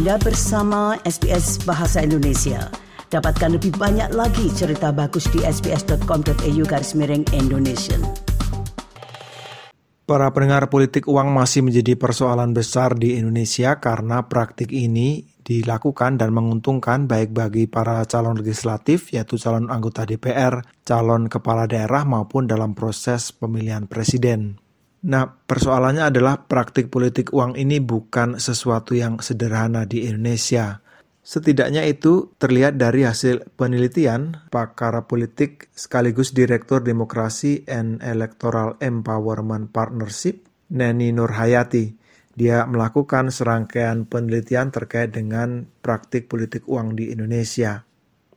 Anda bersama SBS Bahasa Indonesia. Dapatkan lebih banyak lagi cerita bagus di sbs.com.au garis miring Indonesia. Para pendengar politik uang masih menjadi persoalan besar di Indonesia karena praktik ini dilakukan dan menguntungkan baik bagi para calon legislatif yaitu calon anggota DPR, calon kepala daerah maupun dalam proses pemilihan presiden. Nah, persoalannya adalah praktik politik uang ini bukan sesuatu yang sederhana di Indonesia. Setidaknya itu terlihat dari hasil penelitian pakar politik sekaligus Direktur Demokrasi and Electoral Empowerment Partnership, Neni Nurhayati. Dia melakukan serangkaian penelitian terkait dengan praktik politik uang di Indonesia.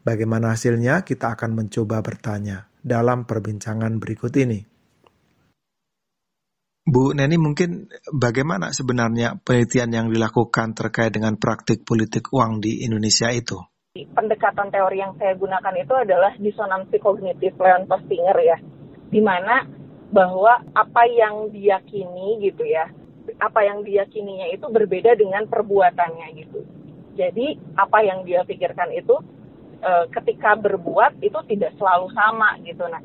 Bagaimana hasilnya? Kita akan mencoba bertanya dalam perbincangan berikut ini. Bu Neni mungkin bagaimana sebenarnya penelitian yang dilakukan terkait dengan praktik politik uang di Indonesia itu? Pendekatan teori yang saya gunakan itu adalah disonansi kognitif Leon Postinger ya, di mana bahwa apa yang diyakini gitu ya, apa yang diyakininya itu berbeda dengan perbuatannya gitu. Jadi apa yang dia pikirkan itu e, ketika berbuat itu tidak selalu sama gitu. Nah,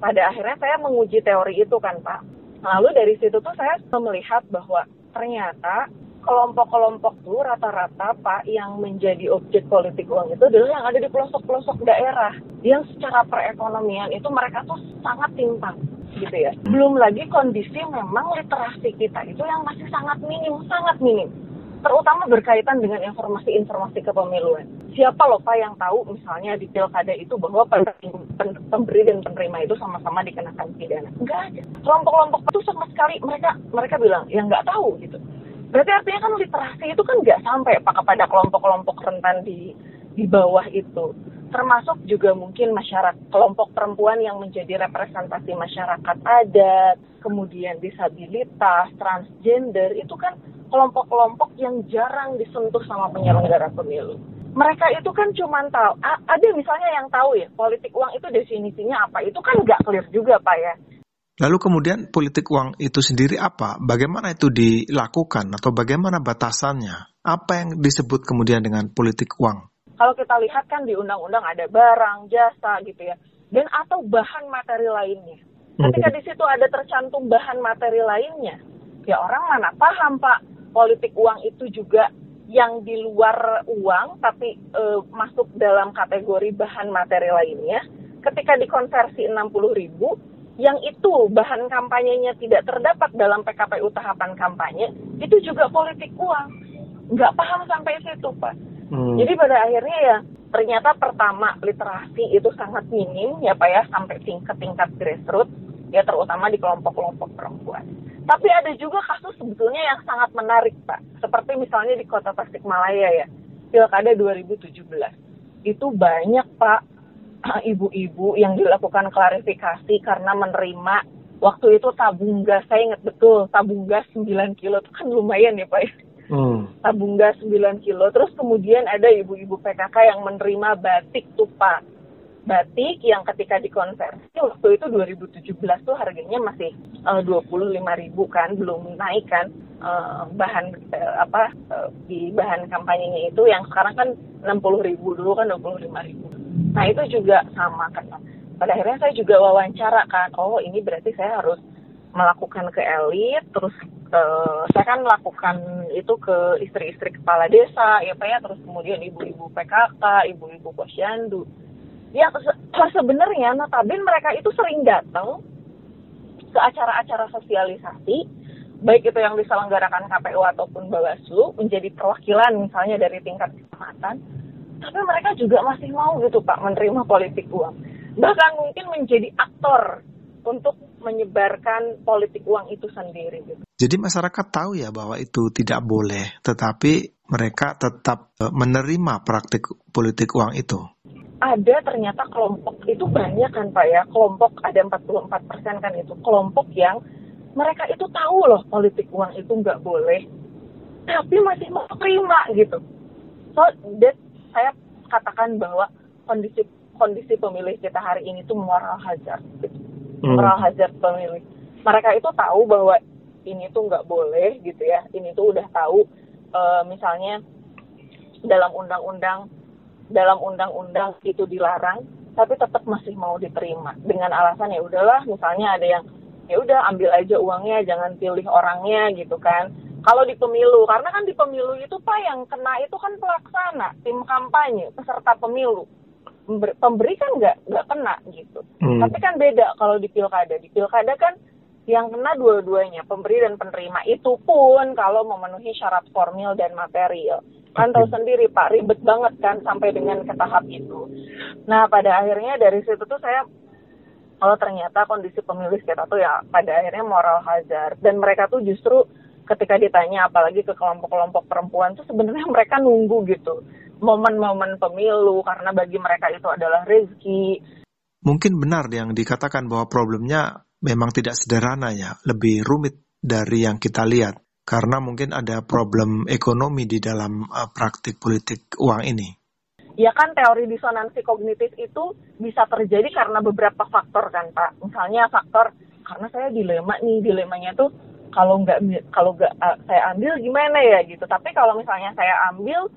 pada akhirnya saya menguji teori itu kan Pak Lalu dari situ tuh saya melihat bahwa ternyata kelompok-kelompok tuh rata-rata Pak yang menjadi objek politik uang itu adalah yang ada di pelosok-pelosok daerah yang secara perekonomian itu mereka tuh sangat timpang gitu ya. Belum lagi kondisi memang literasi kita itu yang masih sangat minim, sangat minim terutama berkaitan dengan informasi-informasi kepemiluan. Siapa loh Pak yang tahu misalnya di pilkada itu bahwa pemberi dan penerima itu sama-sama dikenakan pidana? Enggak ada. Kelompok-kelompok itu sama sekali mereka mereka bilang yang nggak tahu gitu. Berarti artinya kan literasi itu kan nggak sampai Pak kepada kelompok-kelompok rentan di di bawah itu termasuk juga mungkin masyarakat kelompok perempuan yang menjadi representasi masyarakat adat, kemudian disabilitas, transgender itu kan kelompok-kelompok yang jarang disentuh sama penyelenggara pemilu. Mereka itu kan cuma tahu, ada misalnya yang tahu ya, politik uang itu definisinya apa, itu kan nggak clear juga Pak ya. Lalu kemudian politik uang itu sendiri apa? Bagaimana itu dilakukan atau bagaimana batasannya? Apa yang disebut kemudian dengan politik uang? Kalau kita lihat kan di undang-undang ada barang, jasa gitu ya, dan atau bahan materi lainnya. Ketika di situ ada tercantum bahan materi lainnya, ya orang mana paham Pak politik uang itu juga yang di luar uang tapi e, masuk dalam kategori bahan materi lainnya. Ketika dikonversi 60 ribu yang itu bahan kampanyenya tidak terdapat dalam PKPU tahapan kampanye itu juga politik uang. Nggak paham sampai situ pak. Hmm. jadi pada akhirnya ya ternyata pertama literasi itu sangat minim ya pak ya sampai tingkat tingkat grassroots ya terutama di kelompok-kelompok perempuan tapi ada juga kasus sebetulnya yang sangat menarik, Pak. Seperti misalnya di kota Tasikmalaya ya, Pilkada 2017. Itu banyak, Pak, ibu-ibu yang dilakukan klarifikasi karena menerima waktu itu tabung gas, saya ingat betul, tabung gas 9 kilo itu kan lumayan ya, Pak. Hmm. Tabung gas 9 kilo. Terus kemudian ada ibu-ibu PKK yang menerima batik tuh, Pak batik yang ketika dikonversi waktu itu 2017 tuh harganya masih uh, 25 ribu kan belum naik kan uh, bahan uh, apa uh, di bahan kampanyenya itu yang sekarang kan 60 ribu dulu kan 25 ribu. Nah itu juga sama kan pada akhirnya saya juga wawancara kan oh ini berarti saya harus melakukan ke elit terus uh, saya kan melakukan itu ke istri-istri kepala desa ya pak ya. Terus kemudian ibu-ibu PKK ibu-ibu posyandu yang sebenarnya notabene mereka itu sering datang ke acara-acara sosialisasi baik itu yang diselenggarakan KPU ataupun Bawaslu menjadi perwakilan misalnya dari tingkat kecamatan tapi mereka juga masih mau gitu Pak menerima politik uang bahkan mungkin menjadi aktor untuk menyebarkan politik uang itu sendiri gitu. Jadi masyarakat tahu ya bahwa itu tidak boleh tetapi mereka tetap e, menerima praktik politik uang itu ada ternyata kelompok itu banyak kan Pak ya, kelompok ada 44 persen kan itu, kelompok yang mereka itu tahu loh politik uang itu nggak boleh, tapi masih mau terima gitu. So that saya katakan bahwa kondisi kondisi pemilih kita hari ini tuh moral hazard, gitu. hmm. moral hazard pemilih. Mereka itu tahu bahwa ini tuh nggak boleh gitu ya, ini tuh udah tahu uh, misalnya dalam undang-undang dalam undang-undang itu dilarang tapi tetap masih mau diterima. Dengan alasan ya udahlah misalnya ada yang ya udah ambil aja uangnya jangan pilih orangnya gitu kan. Kalau di pemilu karena kan di pemilu itu pak yang kena itu kan pelaksana tim kampanye peserta pemilu. Pemberi kan nggak nggak kena gitu. Hmm. tapi kan beda kalau di pilkada. Di pilkada kan yang kena dua-duanya pemberi dan penerima. Itu pun kalau memenuhi syarat formil dan material. Kan tahu sendiri pak ribet banget kan sampai dengan ke tahap itu. Nah pada akhirnya dari situ tuh saya kalau ternyata kondisi pemilih kita tuh ya pada akhirnya moral hazard. Dan mereka tuh justru ketika ditanya apalagi ke kelompok-kelompok perempuan tuh sebenarnya mereka nunggu gitu. Momen-momen pemilu karena bagi mereka itu adalah rezeki. Mungkin benar yang dikatakan bahwa problemnya memang tidak sederhana ya, lebih rumit dari yang kita lihat karena mungkin ada problem ekonomi di dalam uh, praktik politik uang ini ya kan teori disonansi kognitif itu bisa terjadi karena beberapa faktor kan Pak. Misalnya faktor karena saya dilema nih, dilemanya tuh kalau nggak kalau nggak uh, saya ambil gimana ya gitu. Tapi kalau misalnya saya ambil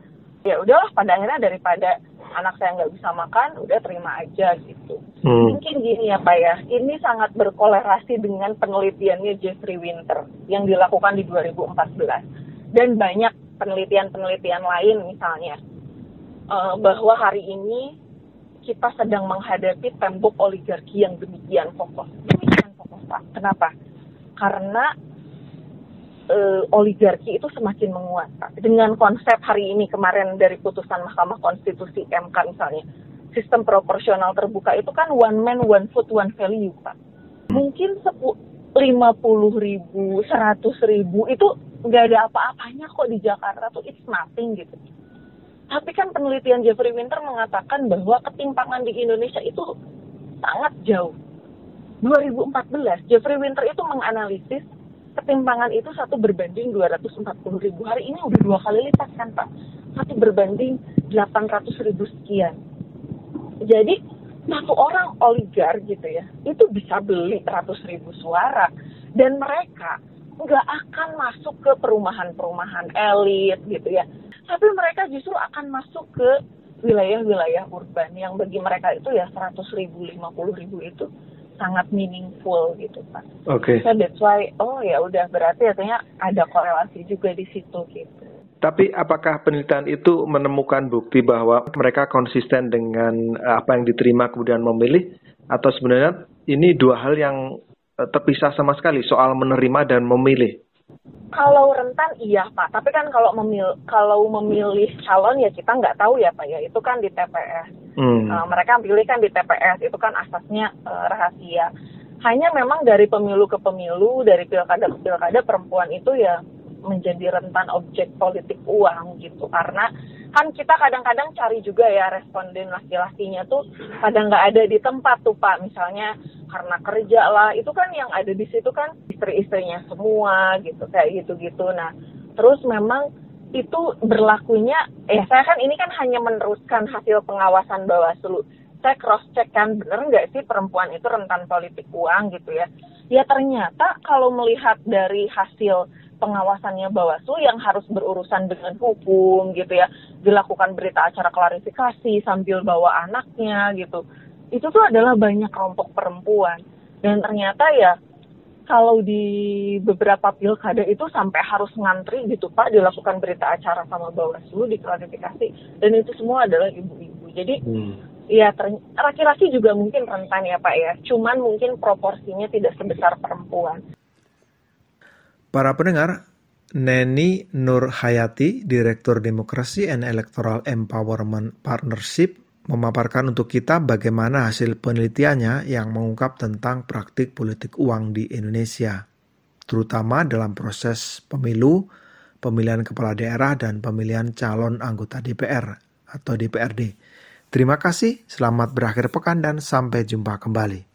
ya udahlah pada akhirnya daripada anak saya nggak bisa makan, udah terima aja gitu. Hmm. Mungkin gini ya Pak ya, ini sangat berkolerasi dengan penelitiannya Jeffrey Winter yang dilakukan di 2014 dan banyak penelitian-penelitian lain misalnya uh, bahwa hari ini kita sedang menghadapi tembok oligarki yang demikian kokoh. Demikian kokoh, Pak. Kenapa? Karena uh, oligarki itu semakin menguat. Dengan konsep hari ini kemarin dari putusan Mahkamah Konstitusi MK misalnya, sistem proporsional terbuka itu kan one man, one food, one value, Pak. Mungkin 50 ribu, 100 ribu itu nggak ada apa-apanya kok di Jakarta tuh it's nothing gitu tapi kan penelitian Jeffrey Winter mengatakan bahwa ketimpangan di Indonesia itu sangat jauh. 2014, Jeffrey Winter itu menganalisis ketimpangan itu satu berbanding 240 ribu. Hari ini udah dua kali lipat kan Pak. Satu berbanding 800 ribu sekian. Jadi satu orang oligar gitu ya, itu bisa beli 100 ribu suara. Dan mereka nggak akan masuk ke perumahan-perumahan elit gitu ya tapi mereka justru akan masuk ke wilayah-wilayah urban yang bagi mereka itu ya 100 ribu, 50 ribu itu sangat meaningful gitu pak. Oke. Okay. So that's why oh ya udah berarti artinya ada korelasi juga di situ gitu. Tapi apakah penelitian itu menemukan bukti bahwa mereka konsisten dengan eh, apa yang diterima kemudian memilih atau sebenarnya ini dua hal yang eh, terpisah sama sekali soal menerima dan memilih? Kalau rentan iya Pak, tapi kan kalau memil kalau memilih calon ya kita nggak tahu ya Pak ya, itu kan di TPS. Hmm. Uh, mereka pilih kan di TPS, itu kan asasnya uh, rahasia. Hanya memang dari pemilu ke pemilu, dari pilkada ke pilkada perempuan itu ya menjadi rentan objek politik uang gitu karena kan kita kadang-kadang cari juga ya responden laki-lakinya tuh kadang nggak ada di tempat tuh pak. Misalnya karena kerja lah itu kan yang ada di situ kan istri-istrinya semua gitu kayak gitu-gitu. Nah terus memang itu berlakunya eh saya kan ini kan hanya meneruskan hasil pengawasan Bawaslu. Saya cross check kan bener nggak sih perempuan itu rentan politik uang gitu ya? Ya ternyata kalau melihat dari hasil pengawasannya Bawaslu yang harus berurusan dengan hukum gitu ya. Dilakukan berita acara klarifikasi sambil bawa anaknya gitu. Itu tuh adalah banyak kelompok perempuan. Dan ternyata ya kalau di beberapa pilkada itu sampai harus ngantri gitu Pak dilakukan berita acara sama Bawaslu diklarifikasi dan itu semua adalah ibu-ibu. Jadi hmm. ya laki-laki juga mungkin rentan ya Pak ya. Cuman mungkin proporsinya tidak sebesar perempuan Para pendengar, Neni Nur Hayati, Direktur Demokrasi and Electoral Empowerment Partnership, memaparkan untuk kita bagaimana hasil penelitiannya yang mengungkap tentang praktik politik uang di Indonesia, terutama dalam proses pemilu, pemilihan kepala daerah, dan pemilihan calon anggota DPR atau DPRD. Terima kasih, selamat berakhir pekan dan sampai jumpa kembali.